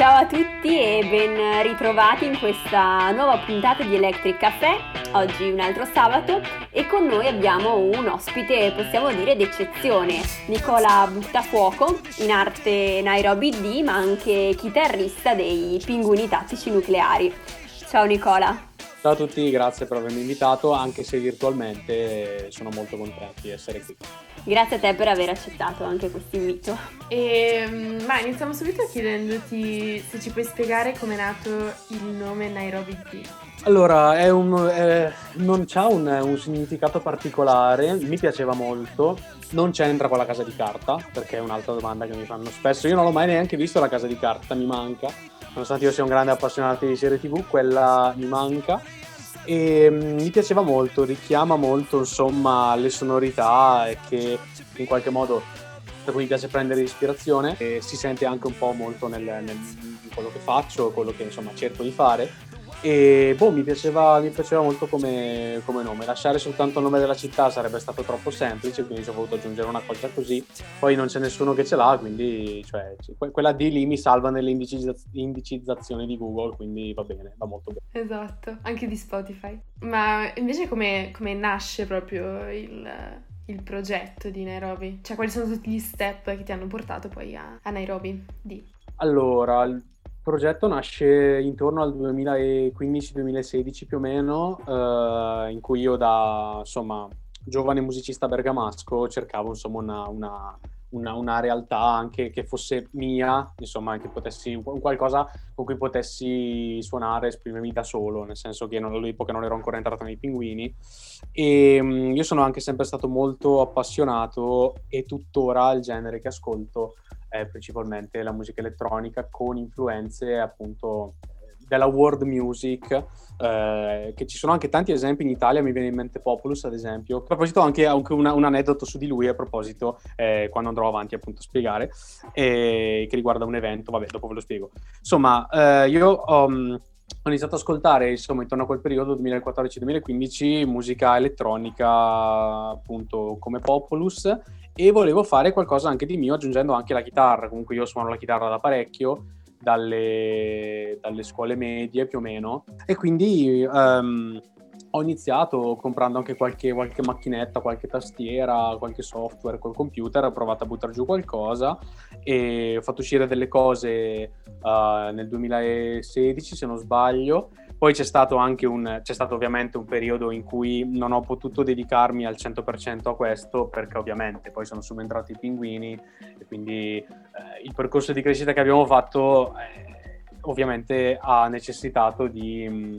Ciao a tutti e ben ritrovati in questa nuova puntata di Electric Café. Oggi un altro sabato e con noi abbiamo un ospite, possiamo dire, d'eccezione, Nicola Buttafuoco, in arte Nairobi D, ma anche chitarrista dei Pinguini Tattici Nucleari. Ciao Nicola. Ciao a tutti, grazie per avermi invitato, anche se virtualmente sono molto contento di essere qui. Grazie a te per aver accettato anche questo invito. E, ehm, ma iniziamo subito chiedendoti se ci puoi spiegare come è nato il nome Nairobi D. Allora, è un, è, non ha un, un, significato particolare, mi piaceva molto, non c'entra con la casa di carta, perché è un'altra domanda che mi fanno spesso. Io non l'ho mai neanche visto la casa di carta, mi manca nonostante io sia un grande appassionato di serie tv, quella mi manca. E mm, mi piaceva molto, richiama molto insomma le sonorità che in qualche modo da cui mi piace prendere ispirazione e si sente anche un po' molto nel, nel, quello che faccio, quello che insomma cerco di fare e boh, mi piaceva, mi piaceva molto come, come, nome. Lasciare soltanto il nome della città sarebbe stato troppo semplice, quindi ci ho voluto aggiungere una cosa così. Poi non c'è nessuno che ce l'ha, quindi cioè, quella D lì mi salva nelle indicizzazioni di Google, quindi va bene, va molto bene. Esatto, anche di Spotify. Ma invece come, come nasce proprio il, il progetto di Nairobi? Cioè, quali sono tutti gli step che ti hanno portato poi a, a Nairobi D? Allora, progetto nasce intorno al 2015-2016 più o meno, eh, in cui io da insomma, giovane musicista bergamasco cercavo insomma, una, una, una, una, realtà anche che fosse mia, insomma, che potessi, qualcosa con cui potessi suonare, esprimermi da solo, nel senso che non, all'epoca non ero ancora entrato nei pinguini. E um, io sono anche sempre stato molto appassionato e tuttora il genere che ascolto è principalmente la musica elettronica con influenze appunto della world music, eh, che ci sono anche tanti esempi in Italia, mi viene in mente Populus ad esempio. A proposito anche, anche una, un aneddoto su di lui a proposito, eh, quando andrò avanti appunto a spiegare, eh, che riguarda un evento, vabbè dopo ve lo spiego. Insomma, eh, io um, ho iniziato ad ascoltare insomma intorno a quel periodo 2014-2015 musica elettronica appunto come Populus e volevo fare qualcosa anche di mio aggiungendo anche la chitarra, comunque io suono la chitarra da parecchio, dalle, dalle scuole medie più o meno. E quindi um, ho iniziato comprando anche qualche, qualche, macchinetta, qualche tastiera, qualche software col computer, ho provato a buttare giù qualcosa e ho fatto uscire delle cose uh, nel 2016 se non sbaglio poi c'è stato anche un, c'è stato ovviamente un periodo in cui non ho potuto dedicarmi al 100% a questo perché ovviamente poi sono subentrati i pinguini e quindi eh, il percorso di crescita che abbiamo fatto eh, ovviamente ha necessitato di mh,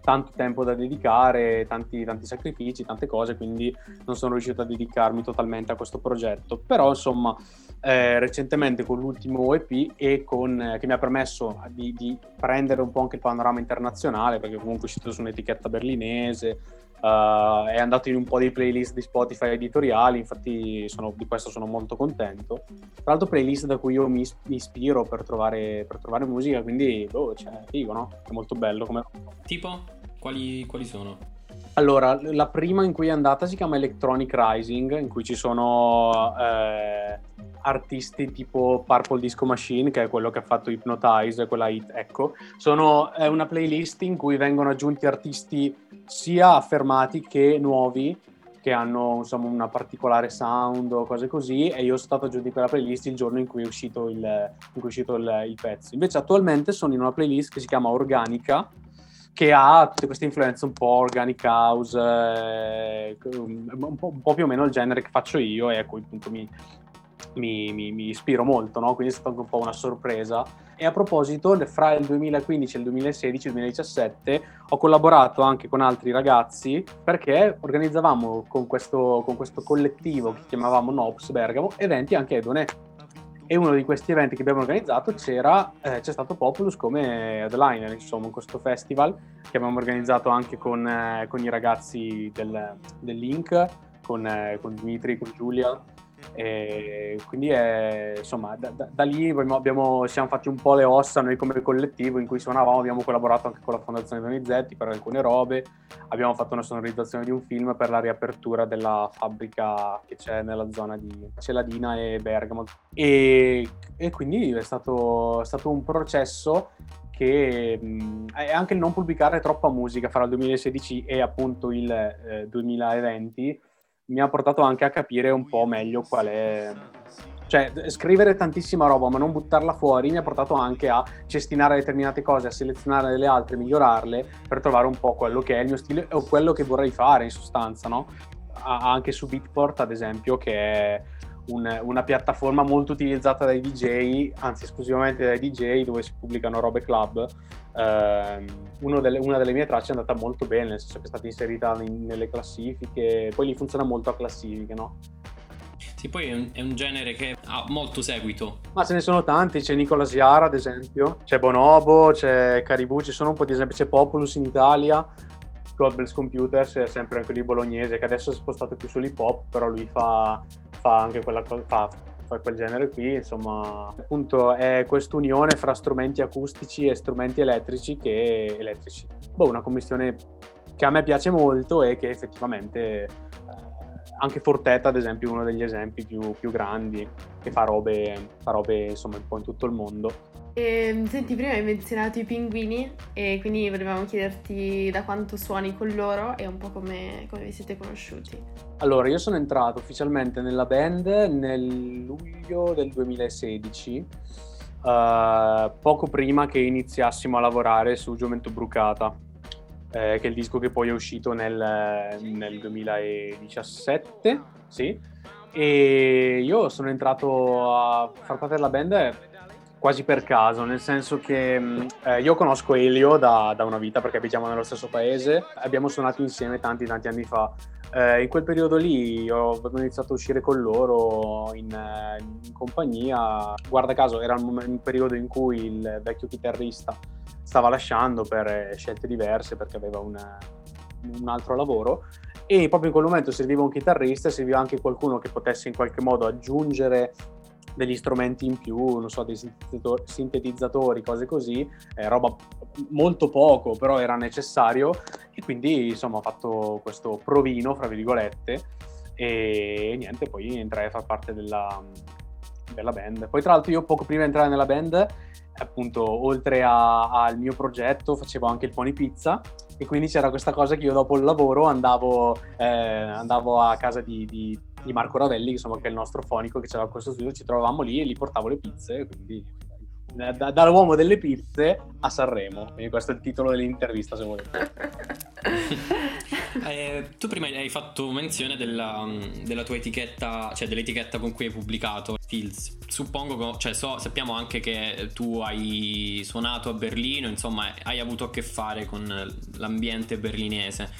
tanto tempo da dedicare, tanti, tanti sacrifici, tante cose, quindi non sono riuscito a dedicarmi totalmente a questo progetto. Però insomma eh, recentemente con l'ultimo EP e con, eh, che mi ha permesso di, di, prendere un po' anche il panorama internazionale, perché comunque è uscito su un'etichetta berlinese, uh, è andato in un po' di playlist di Spotify editoriali, infatti sono, di questo sono molto contento. Tra l'altro playlist da cui io mi, ispiro per trovare, per trovare, musica, quindi boh, cioè, figo, no? È molto bello come... Tipo? Quali, quali sono? Allora, la prima in cui è andata si chiama Electronic Rising, in cui ci sono eh, artisti tipo Purple Disco Machine, che è quello che ha fatto Hypnotize, quella hit, ecco. Sono, è una playlist in cui vengono aggiunti artisti sia affermati che nuovi, che hanno insomma una particolare sound o cose così, e io sono stato aggiunto in quella playlist il giorno in cui è uscito il, è uscito il, il pezzo. Invece attualmente sono in una playlist che si chiama Organica, che ha tutte queste influenze un po' organic house, eh, un, po', un, po', più o meno il genere che faccio io e a cui appunto mi, mi, mi, mi ispiro molto, no? quindi è stata anche un po' una sorpresa. E a proposito, fra il 2015 e il 2016, 2017, ho collaborato anche con altri ragazzi perché organizzavamo con questo, con questo collettivo che chiamavamo Nops Bergamo eventi anche edone e uno di questi eventi che abbiamo organizzato c'era, eh, c'è stato Populus come headliner, insomma, in questo festival che abbiamo organizzato anche con, eh, con i ragazzi del, del Link, con, eh, con Dimitri, con Giulia E quindi è, insomma, da, da, da lì abbiamo, siamo fatti un po' le ossa noi come collettivo in cui suonavamo, abbiamo collaborato anche con la Fondazione Donizetti per alcune robe, abbiamo fatto una sonorizzazione di un film per la riapertura della fabbrica che c'è nella zona di Celadina e Bergamo. E, e quindi è stato, è stato un processo che mh, anche il non pubblicare troppa musica fra il 2016 e appunto il eh, 2020 mi ha portato anche a capire un po' meglio qual è... Cioè, scrivere tantissima roba ma non buttarla fuori mi ha portato anche a cestinare determinate cose, a selezionare delle altre, migliorarle per trovare un po' quello che è il mio stile o quello che vorrei fare in sostanza, no? Anche su Beatport, ad esempio, che è un, una piattaforma molto utilizzata dai DJ, anzi esclusivamente dai DJ, dove si pubblicano robe club. Eh, delle, una delle mie tracce è andata molto bene, nel senso che è stata inserita in, nelle classifiche, poi lì funziona molto a classifiche, no? Sì, poi è un, è un, genere che ha molto seguito. Ma ce ne sono tanti, c'è Nicolas Iara ad esempio, c'è Bonobo, c'è Caribou, ci sono un po' di esempi, c'è Populus in Italia, Godbells Computers è sempre anche lì bolognese, che adesso è spostato più sull'hip hop, però lui fa fa anche quella cosa, fa, quel genere qui, insomma, appunto è quest'unione fra strumenti acustici e strumenti elettrici che elettrici. Boh, una commissione che a me piace molto e che effettivamente anche Forteta, ad esempio, è uno degli esempi più, più grandi, che fa robe, fa robe insomma un po' in tutto il mondo. E, ehm, senti, prima hai menzionato i pinguini e quindi volevamo chiederti da quanto suoni con loro e un po' come, come vi siete conosciuti. Allora, io sono entrato ufficialmente nella band nel luglio del 2016, uh, eh, poco prima che iniziassimo a lavorare su Gioventù Brucata, eh, che è il disco che poi è uscito nel, nel 2017, sì. E io sono entrato a far parte della band quasi per caso, nel senso che mm, eh, io conosco Elio da, da, una vita perché abitiamo nello stesso paese, abbiamo suonato insieme tanti tanti anni fa. Eh, in quel periodo lì ho iniziato a uscire con loro in, in compagnia, guarda caso era un, un, periodo in cui il vecchio chitarrista stava lasciando per scelte diverse perché aveva una, un altro lavoro. E proprio in quel momento serviva un chitarrista, serviva anche qualcuno che potesse in qualche modo aggiungere degli strumenti in più, non so, dei sintetizzatori, cose così, eh, roba molto poco, però era necessario. E quindi insomma ho fatto questo provino, fra virgolette, e niente, poi entrai a far parte della, della band. Poi tra l'altro io poco prima di entrare nella band, appunto, oltre al mio progetto, facevo anche il Pony Pizza e quindi c'era questa cosa che io dopo il lavoro andavo, eh, andavo a casa di, di di Marco Ravelli, insomma, che è il nostro fonico che c'era questo studio, ci trovavamo lì e gli portavo le pizze, quindi da, dall'uomo delle pizze a Sanremo. Quindi questo è il titolo dell'intervista, se volete. eh, tu prima hai fatto menzione della, della, tua etichetta, cioè dell'etichetta con cui hai pubblicato Fields. Suppongo, cioè so, sappiamo anche che tu hai suonato a Berlino, insomma, hai avuto a che fare con l'ambiente berlinese,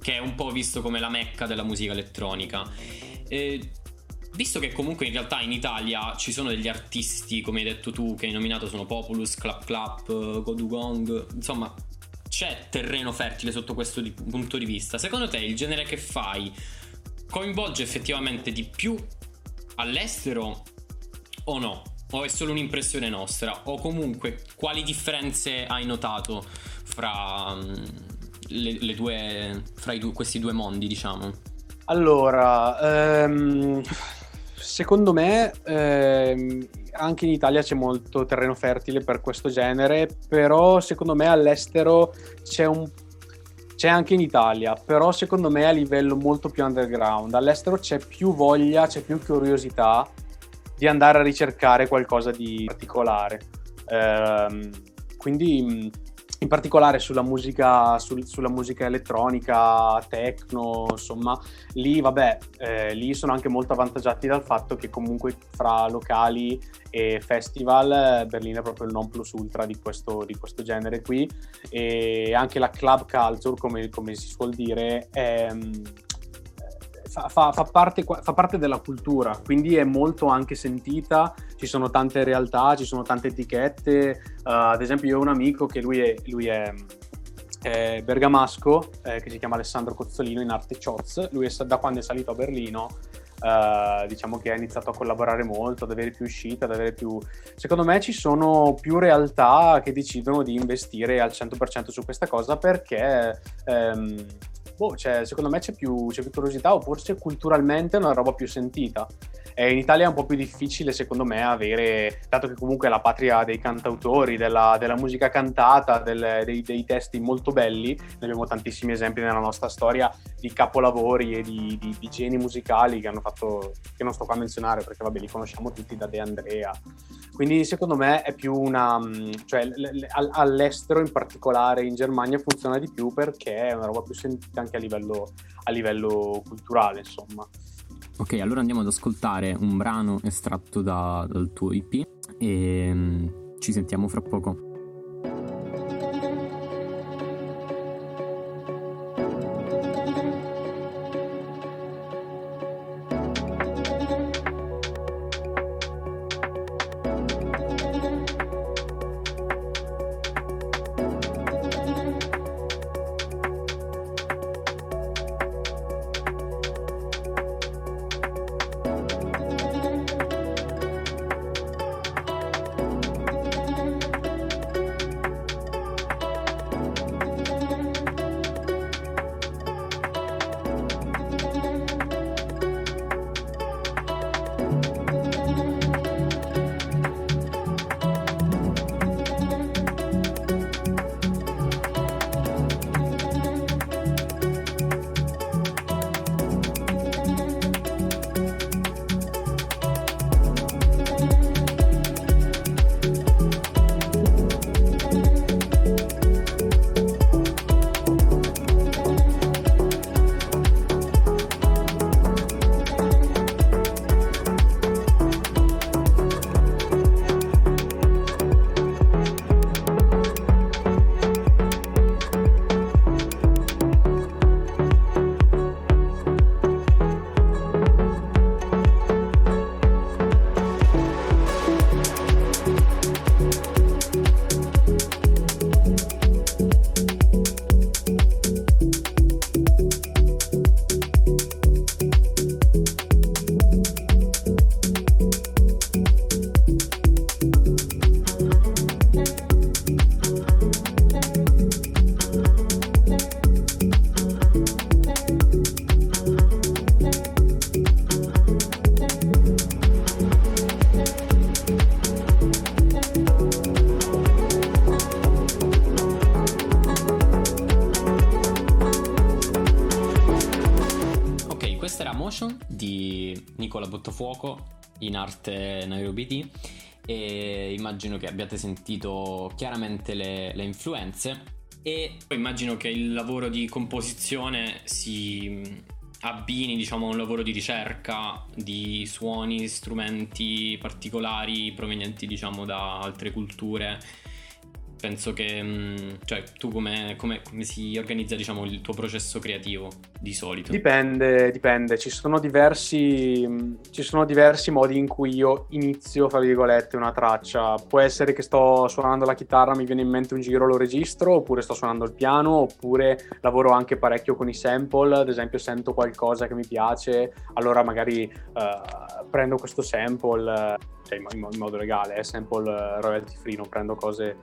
che è un po' visto come la mecca della musica elettronica. Eh, visto che comunque in realtà in Italia ci sono degli artisti, come hai detto tu, che hai nominato sono Populus, Clap Clap, Godugong, insomma c'è terreno fertile sotto questo di, punto di vista. Secondo te il genere che fai coinvolge effettivamente di più all'estero o no? O è solo un'impressione nostra? O comunque quali differenze hai notato fra, mm, le, le due, fra due, questi due mondi, diciamo? Allora, ehm, secondo me ehm, anche in Italia c'è molto terreno fertile per questo genere, però secondo me all'estero c'è un c'è anche in Italia, però secondo me a livello molto più underground. All'estero c'è più voglia, c'è più curiosità di andare a ricercare qualcosa di particolare. Ehm, quindi in particolare sulla musica, sul, sulla musica elettronica, techno, insomma, lì vabbè, eh, lì sono anche molto avvantaggiati dal fatto che comunque fra locali e festival Berlino è proprio il non plus ultra di questo, di questo genere qui e anche la club culture, come, come si suol dire, è fa, fa, fa, parte, fa, parte, della cultura, quindi è molto anche sentita, ci sono tante realtà, ci sono tante etichette, uh, ad esempio io ho un amico che lui è, lui è, è bergamasco, eh, che si chiama Alessandro Cozzolino in arte Choz, lui è, da quando è salito a Berlino uh, diciamo che ha iniziato a collaborare molto, ad avere più uscite, ad avere più... Secondo me ci sono più realtà che decidono di investire al 100% su questa cosa perché... Um, boh, cioè, secondo me c'è più, c'è più curiosità o forse culturalmente è una roba più sentita. E in Italia è un po' più difficile, secondo me, avere, dato che comunque è la patria dei cantautori, della, della musica cantata, del, dei, dei, testi molto belli, ne abbiamo tantissimi esempi nella nostra storia di capolavori e di, di, di geni musicali che hanno fatto, che non sto qua a menzionare perché vabbè li conosciamo tutti da De Andrea. Quindi secondo me è più una, cioè all'estero in particolare in Germania funziona di più perché è una roba più sentita anche a livello, a livello culturale, insomma. Ok, allora andiamo ad ascoltare un brano estratto da, dal tuo IP e um, ci sentiamo fra poco. Bottafuoco in arte Nairobi D e immagino che abbiate sentito chiaramente le, le influenze. E immagino che il lavoro di composizione si abbini diciamo a un lavoro di ricerca di suoni, strumenti particolari provenienti diciamo da altre culture penso che mm, cioè, tu come, come, come, si organizza diciamo, il tuo processo creativo di solito? Dipende, dipende. Ci sono, diversi, ci sono diversi modi in cui io inizio, fra virgolette, una traccia. Può essere che sto suonando la chitarra, mi viene in mente un giro, lo registro, oppure sto suonando il piano, oppure lavoro anche parecchio con i sample, ad esempio sento qualcosa che mi piace, allora magari uh, prendo questo sample, cioè in, in modo legale, eh, sample royalty free, non prendo cose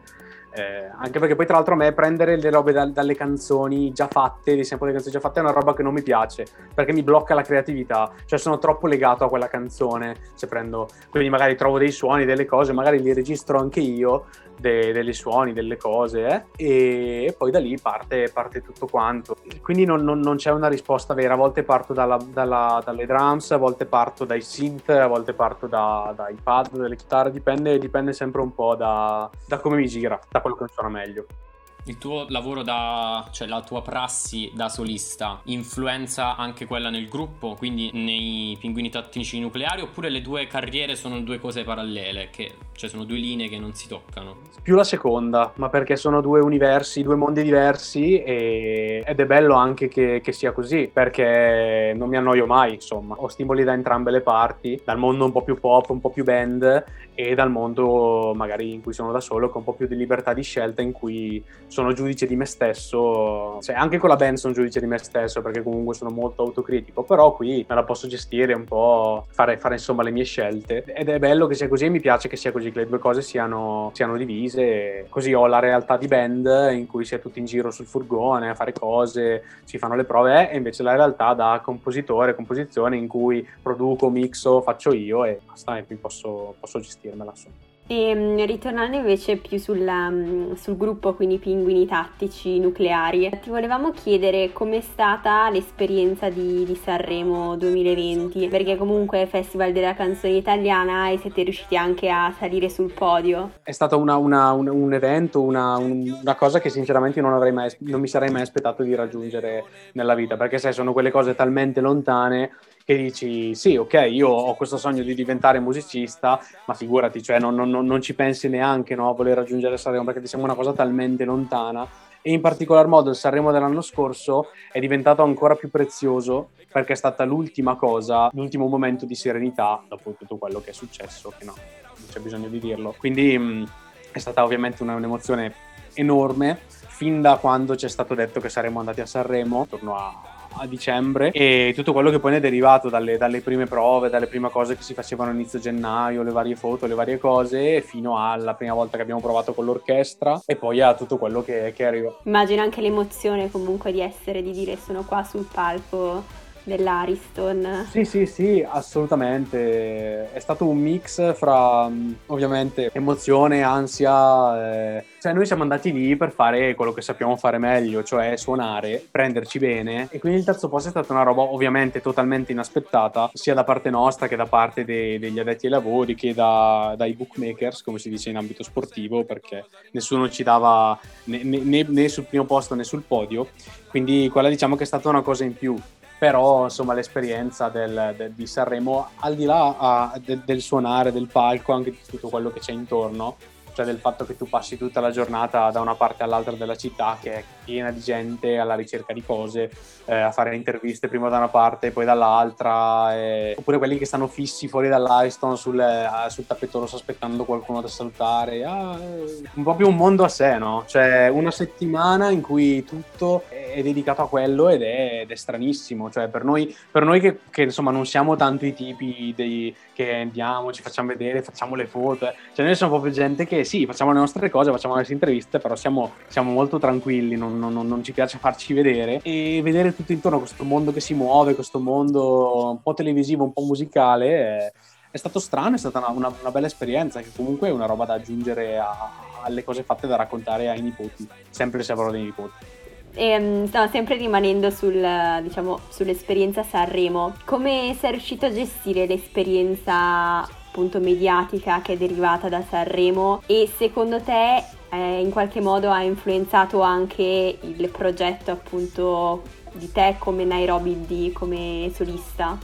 eh, anche perché poi tra l'altro a me prendere le robe da, dalle canzoni già fatte, di sempre le canzoni già fatte, è una roba che non mi piace, perché mi blocca la creatività, cioè sono troppo legato a quella canzone, se prendo, quindi magari trovo dei suoni, delle cose, magari li registro anche io, de, delle suoni, delle cose, eh, e poi da lì parte, parte tutto quanto. Quindi non, non, non, c'è una risposta vera, a volte parto dalla, dalla, dalle drums, a volte parto dai synth, a volte parto da, dai pad, dalle chitarre, dipende, dipende sempre un po' da, da come mi gira, da quello che suona meglio il tuo lavoro da, cioè la tua prassi da solista, influenza anche quella nel gruppo, quindi nei pinguini tattici nucleari, oppure le due carriere sono due cose parallele, che, cioè sono due linee che non si toccano? Più la seconda, ma perché sono due universi, due mondi diversi e... ed è bello anche che, che sia così, perché non mi annoio mai, insomma. Ho stimoli da entrambe le parti, dal mondo un po' più pop, un po' più band e dal mondo magari in cui sono da solo con un po' più di libertà di scelta in cui sono sono giudice di me stesso, cioè anche con la band sono giudice di me stesso perché comunque sono molto autocritico, però qui me la posso gestire un po', fare, fare insomma le mie scelte ed è bello che sia così e mi piace che sia così, che le due cose siano, siano divise, così ho la realtà di band in cui si è tutti in giro sul furgone a fare cose, si fanno le prove e invece la realtà da compositore, composizione in cui produco, mixo, faccio io e basta e qui posso, posso gestirmela. Insomma. E mm, ritornando invece più sulla, mm, sul gruppo, quindi pinguini tattici nucleari, ti volevamo chiedere com'è stata l'esperienza di, di, Sanremo 2020, perché comunque è Festival della canzone italiana e siete riusciti anche a salire sul podio. È stato una, una, un, un, evento, una, una, cosa che sinceramente non, mai, non mi sarei mai aspettato di raggiungere nella vita, perché sai, sono quelle cose talmente lontane che dici sì, ok, io ho questo sogno di diventare musicista, ma figurati, cioè non, non, non ci pensi neanche no, a voler raggiungere Sanremo perché ti sembra una cosa talmente lontana e in particolar modo il Sanremo dell'anno scorso è diventato ancora più prezioso perché è stata l'ultima cosa, l'ultimo momento di serenità dopo tutto quello che è successo, che no, non c'è bisogno di dirlo. Quindi mh, è stata ovviamente una, un'emozione enorme fin da quando ci è stato detto che saremmo andati a Sanremo, attorno a a dicembre e tutto quello che poi ne è derivato dalle, dalle, prime prove, dalle prime cose che si facevano inizio gennaio, le varie foto, le varie cose, fino alla prima volta che abbiamo provato con l'orchestra e poi a tutto quello che, che arriva. Immagino anche l'emozione comunque di essere, di dire sono qua sul palco dell'Ariston. Sì, sì, sì, assolutamente. È stato un mix fra mm, ovviamente emozione, ansia. Eh. Cioè, noi siamo andati lì per fare quello che sappiamo fare meglio, cioè suonare, prenderci bene. E quindi il terzo posto è stata una roba ovviamente totalmente inaspettata, sia da parte nostra che da parte de- degli addetti ai lavori, che da- dai bookmakers, come si dice in ambito sportivo, perché nessuno ci dava né, né, né sul primo posto né sul podio. Quindi quella diciamo che è stata una cosa in più però insomma l'esperienza del, del, di Sanremo al di là a, de, del suonare, del palco, anche di tutto quello che c'è intorno cioè del fatto che tu passi tutta la giornata da una parte all'altra della città che è piena di gente alla ricerca di cose, eh, a fare interviste prima da una parte e poi dall'altra, eh, oppure quelli che stanno fissi fuori dall'Ariston sul, eh, sul tappeto rosso aspettando qualcuno da salutare, ah, eh, un po' più un mondo a sé, no? Cioè una settimana in cui tutto è dedicato a quello ed è, ed è stranissimo, cioè per noi, per noi che, che, insomma non siamo tanto i tipi dei, che andiamo, ci facciamo vedere, facciamo le foto, eh. cioè noi siamo proprio gente che sì, facciamo le nostre cose, facciamo le nostre interviste, però siamo, siamo molto tranquilli, non, non, non, ci piace farci vedere e vedere tutto intorno questo mondo che si muove, questo mondo un po' televisivo, un po' musicale. È, è stato strano, è stata una, una, una, bella esperienza che comunque è una roba da aggiungere a, alle cose fatte da raccontare ai nipoti, sempre se avrò dei nipoti. E, ehm, no, sempre rimanendo sul, diciamo, sull'esperienza Sanremo, come sei riuscito a gestire l'esperienza appunto mediatica che è derivata da Sanremo e secondo te eh, in qualche modo ha influenzato anche il progetto appunto di te come Nairobi D, come solista?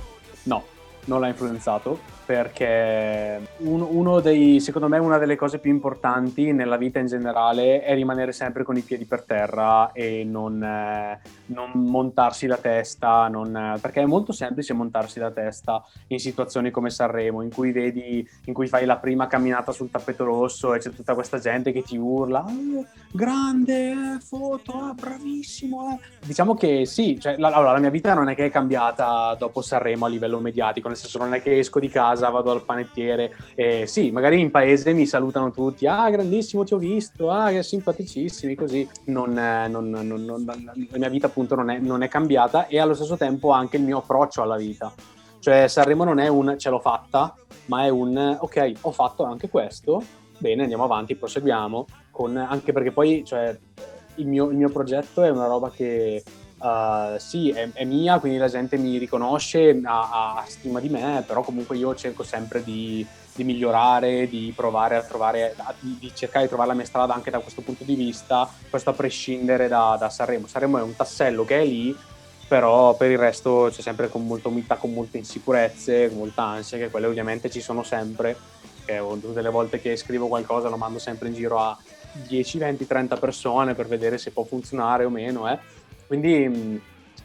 No, non l'ha influenzato perché un, uno dei, secondo me una delle cose più importanti nella vita in generale è rimanere sempre con i piedi per terra e non, eh, non montarsi la testa, non, perché è molto semplice montarsi la testa in situazioni come Sanremo, in cui vedi, in cui fai la prima camminata sul tappeto rosso e c'è tutta questa gente che ti urla, ah, grande, eh, foto, ah, bravissimo. Eh. Diciamo che sì, cioè, la, allora, la mia vita non è che è cambiata dopo Sanremo a livello mediatico, nel senso non è che esco di casa casa, vado al panettiere e sì, magari in paese mi salutano tutti, ah grandissimo ti ho visto, ah che simpaticissimi, così non, non, non, la mia vita appunto non è, non è cambiata e allo stesso tempo anche il mio approccio alla vita. Cioè Sanremo non è un ce l'ho fatta, ma è un ok, ho fatto anche questo, bene, andiamo avanti, proseguiamo, con, anche perché poi cioè, il, mio, il mio progetto è una roba che Uh, sì, è, è, mia, quindi la gente mi riconosce, ha, ha, stima di me, però comunque io cerco sempre di, di migliorare, di provare a trovare, di, di, cercare di trovare la mia strada anche da questo punto di vista, questo a prescindere da, da Sanremo. Sanremo è un tassello che è lì, però per il resto c'è sempre con molta umiltà, con molte insicurezze, con molta ansia, che quelle ovviamente ci sono sempre. Che tutte le volte che scrivo qualcosa lo mando sempre in giro a 10, 20, 30 persone per vedere se può funzionare o meno, eh quindi mm,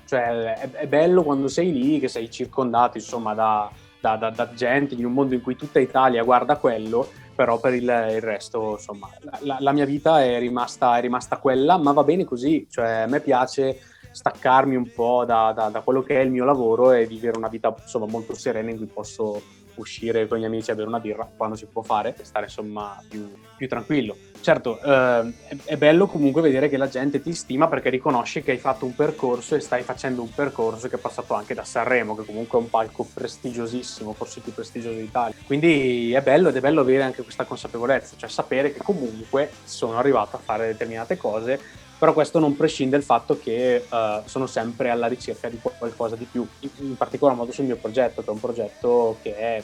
cioè, è, è, bello quando sei lì, che sei circondato insomma da, da, da, da gente in un mondo in cui tutta Italia guarda quello, però per il, il resto, insomma, la, la, mia vita è rimasta, è rimasta quella, ma va bene così, cioè a me piace staccarmi un po' da, da, da, quello che è il mio lavoro e vivere una vita insomma, molto serena in cui posso uscire con gli amici a bere una birra quando si può fare e stare insomma più, più tranquillo. Certo, eh, è bello comunque vedere che la gente ti stima perché riconosce che hai fatto un percorso e stai facendo un percorso che è passato anche da Sanremo, che comunque è un palco prestigiosissimo, forse il più prestigioso d'Italia. Quindi è bello ed è bello avere anche questa consapevolezza, cioè sapere che comunque sono arrivato a fare determinate cose però questo non prescinde dal fatto che uh, sono sempre alla ricerca di qualcosa di più, in, particolar modo sul mio progetto, che è un progetto che è,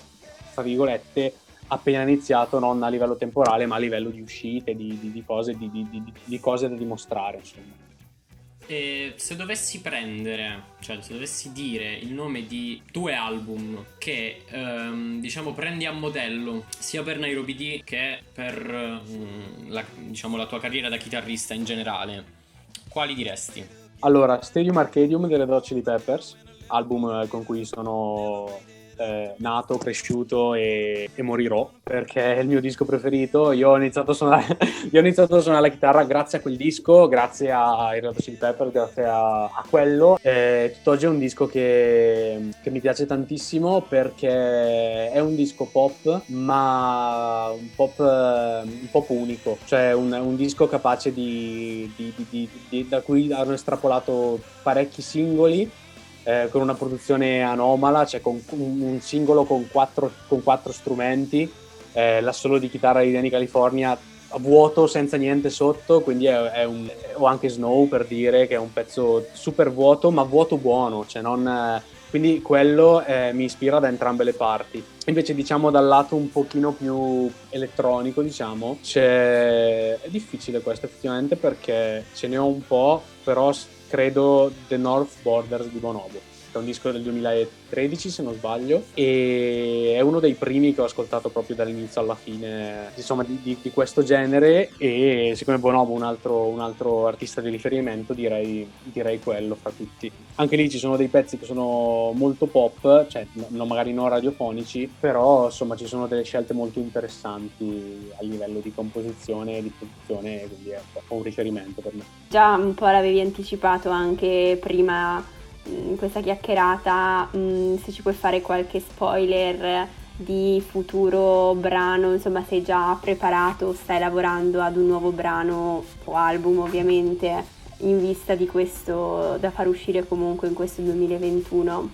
tra virgolette, appena iniziato non a livello temporale, ma a livello di uscite, di, di, di, cose, di cose, da dimostrare. Insomma. E se dovessi prendere, cioè se dovessi dire il nome di due album che ehm, diciamo prendi a modello sia per Nairobi D che per mm, la, diciamo, la tua carriera da chitarrista in generale, quali diresti? Allora, Stadium Arcadium delle Red Chili Peppers, album con cui sono eh, nato, cresciuto e, e, morirò perché è il mio disco preferito. Io ho iniziato a suonare, ho iniziato a suonare la chitarra grazie a quel disco, grazie ai Red Hot Pepper, grazie a, a quello. Eh, tutt'oggi è un disco che, che, mi piace tantissimo perché è un disco pop, ma un pop, un pop unico, cioè un, un disco capace di, di, di, da cui hanno estrapolato parecchi singoli eh, con una produzione anomala, cioè con un singolo con quattro, con quattro strumenti, eh, l'assolo di chitarra di Danny California a vuoto senza niente sotto, quindi è, è un, o anche Snow per dire che è un pezzo super vuoto, ma vuoto buono, cioè non, quindi quello eh, mi ispira da entrambe le parti. Invece diciamo dal lato un pochino più elettronico, diciamo, è difficile questo effettivamente perché ce ne ho un po', però credo The North Borders di Bonobo è un disco del 2013 se non sbaglio e è uno dei primi che ho ascoltato proprio dall'inizio alla fine insomma di, di, di questo genere. E siccome Bonobo è un altro, un altro artista di riferimento direi, direi, quello fra tutti. Anche lì ci sono dei pezzi che sono molto pop cioè no, magari non radiofonici però insomma ci sono delle scelte molto interessanti a livello di composizione e di produzione quindi è un riferimento per me. Già un po' l'avevi anticipato anche prima questa chiacchierata mh, mm, se ci puoi fare qualche spoiler di futuro brano, insomma sei già preparato, stai lavorando ad un nuovo brano o album ovviamente in vista di questo da far uscire comunque in questo 2021?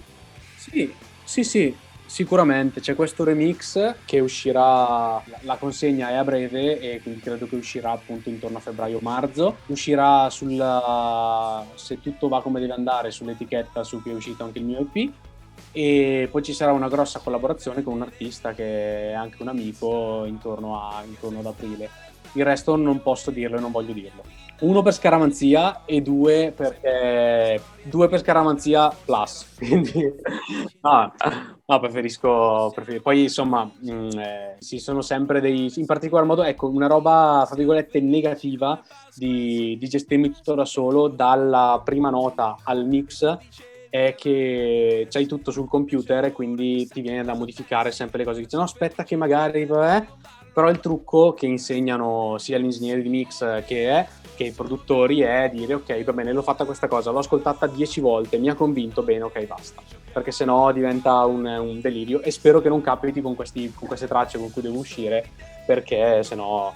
Sì, sì, sì, Sicuramente c'è questo remix che uscirà, la consegna è a breve e quindi credo che uscirà appunto intorno a febbraio-marzo. Uscirà sulla, se tutto va come deve andare, sull'etichetta su cui è uscito anche il mio EP e poi ci sarà una grossa collaborazione con un artista che è anche un amico intorno, a, intorno ad aprile. Il resto non posso dirlo e non voglio dirlo. Uno per scaramanzia e due perché due per scaramanzia plus. Quindi no, no preferisco, preferisco, Poi insomma, mh, mm, eh, ci sono sempre dei. In particolar modo, ecco, una roba, fra virgolette, negativa di, di gestirmi tutto da solo, dalla prima nota al mix è che c'hai tutto sul computer e quindi ti viene da modificare sempre le cose. Dici, no, aspetta che magari... Vabbè. Però il trucco che insegnano sia gli ingegneri di mix che è che i produttori è dire ok va bene l'ho fatta questa cosa l'ho ascoltata dieci volte mi ha convinto bene ok basta. Perché sennò diventa un, un delirio e spero che non capiti con, questi, con, queste tracce con cui devo uscire perché sennò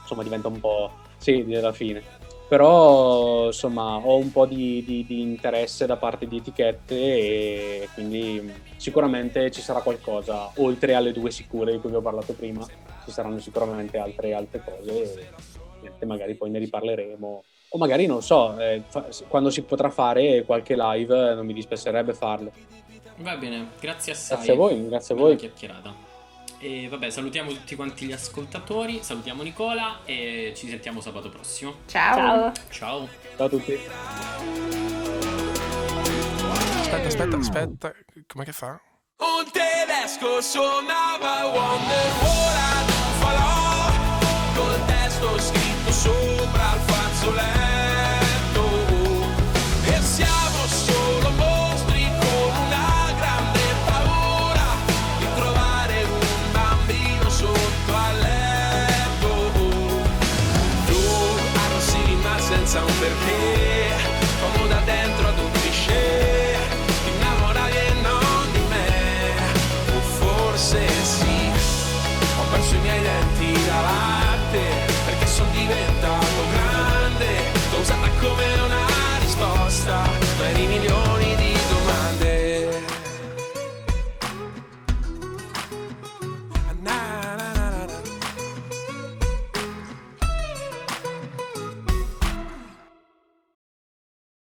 insomma diventa un po' sì alla fine. Però insomma ho un po' di, di, di, interesse da parte di etichette e quindi sicuramente ci sarà qualcosa oltre alle due sicure di cui vi ho parlato prima ci saranno sicuramente altre, altre cose e magari poi ne riparleremo. O magari non so, eh, fa- quando si potrà fare qualche live non mi dispiacerebbe farlo. Va bene, grazie assai. Grazie a voi, grazie a voi. chiacchierata. E vabbè, salutiamo tutti quanti gli ascoltatori, salutiamo Nicola e ci sentiamo sabato prossimo. Ciao. Ciao. Ciao, Ciao a tutti. Aspetta, aspetta, aspetta, com'è che fa? Un tedesco suonava Wonderwall sopra il fazzoletto